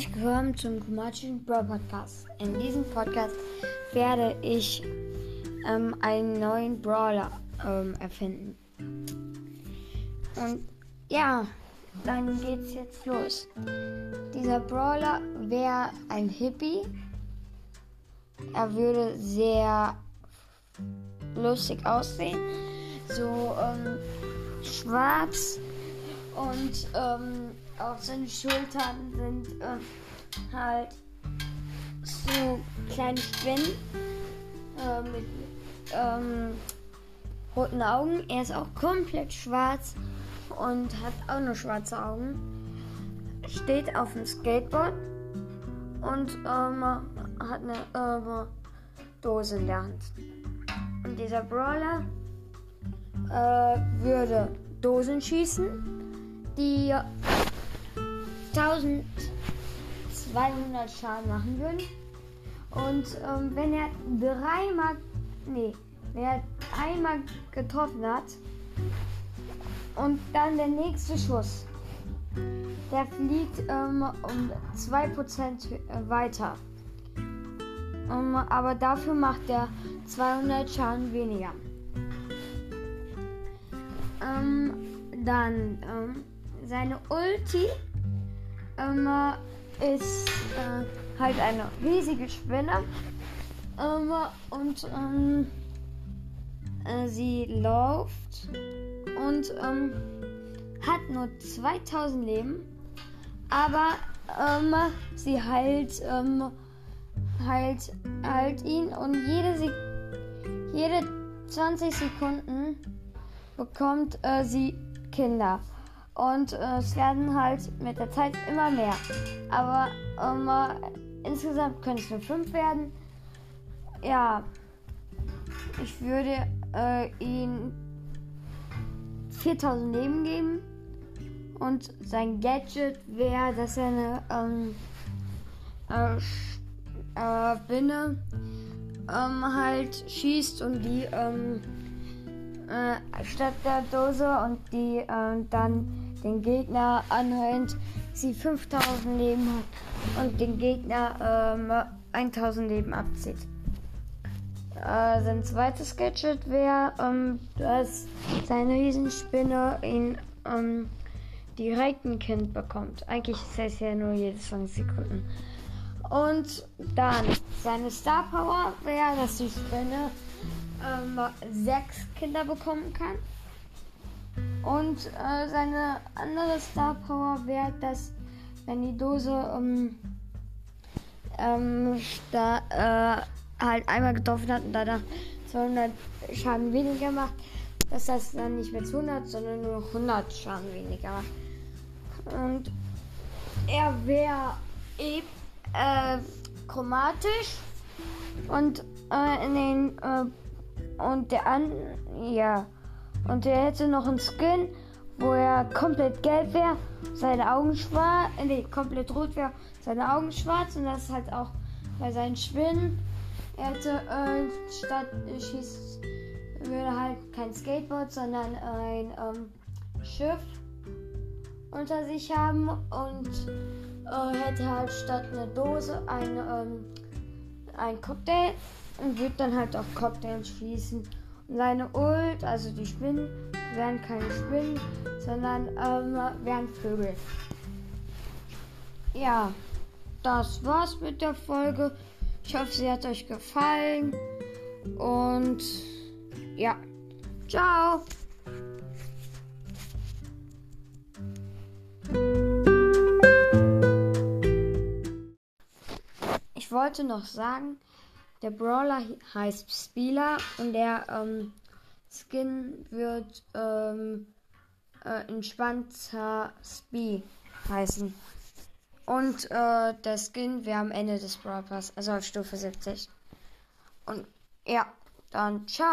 Herzlich willkommen zum Kumatischen Brawl Podcast. In diesem Podcast werde ich ähm, einen neuen Brawler ähm, erfinden. Und ja, dann geht's jetzt los. Dieser Brawler wäre ein Hippie. Er würde sehr lustig aussehen. So ähm, schwarz und ähm, auf seinen Schultern sind äh, halt so kleine Spinnen äh, mit ähm, roten Augen. Er ist auch komplett schwarz und hat auch nur schwarze Augen. Steht auf dem Skateboard und ähm, hat eine ähm, Dose in der Hand. Und dieser Brawler äh, würde Dosen schießen, die 1200 Schaden machen würden. Und ähm, wenn er dreimal, nee, wenn er einmal getroffen hat und dann der nächste Schuss, der fliegt ähm, um 2% weiter. Um, aber dafür macht er 200 Schaden weniger. Ähm, dann ähm, seine Ulti ähm, ist äh, halt eine riesige Spinne ähm, und ähm, äh, sie läuft und ähm, hat nur 2000 Leben, aber sie heilt, heilt, heilt ihn und jede, Se jede 20 Sekunden bekommt äh, sie Kinder. Und äh, es werden halt mit der Zeit immer mehr. Aber ähm, äh, insgesamt können es nur fünf werden. Ja, ich würde äh, ihm 4000 Leben geben. Und sein Gadget wäre, dass er eine ähm, äh, äh, Binne ähm, halt schießt und die ähm, äh, statt der Dose und die äh, dann den Gegner anhält, sie 5000 Leben hat und den Gegner ähm, 1000 Leben abzieht. Äh, sein zweites Gadget wäre, ähm, dass seine Riesenspinne ihn ähm, direkt ein Kind bekommt. Eigentlich ist es ja nur jede 20 Sekunden. Und dann seine Star Power wäre, dass die Spinne ähm, sechs Kinder bekommen kann. Und äh, seine andere Star Power wäre, dass wenn die Dose ähm, ähm, da, äh, halt einmal getroffen hat und danach 200 Schaden weniger macht, dass das dann nicht mehr 200, sondern nur 100 Schaden weniger macht. Und er wäre eben äh, chromatisch und äh, in den äh, und der an ja und der hätte noch einen Skin, wo er komplett gelb wäre, seine Augen schwarz, äh, nee, komplett rot wäre, seine Augen schwarz und das halt auch bei seinen Schwinnen. Er hätte äh, statt äh, schießt würde halt kein Skateboard, sondern ein ähm, Schiff unter sich haben und äh, hätte halt statt einer Dose ein, ähm, ein Cocktail und wird dann halt auf Cocktails schließen. Seine Ult, also die Spinnen, wären keine Spinnen, sondern ähm, wären Vögel. Ja, das war's mit der Folge. Ich hoffe, sie hat euch gefallen. Und ja, ciao. Ich wollte noch sagen, der Brawler heißt Spieler und der ähm, Skin wird ähm, äh, entspannter Spee heißen. Und äh, der Skin wäre am Ende des Brawl also auf Stufe 70. Und ja, dann ciao.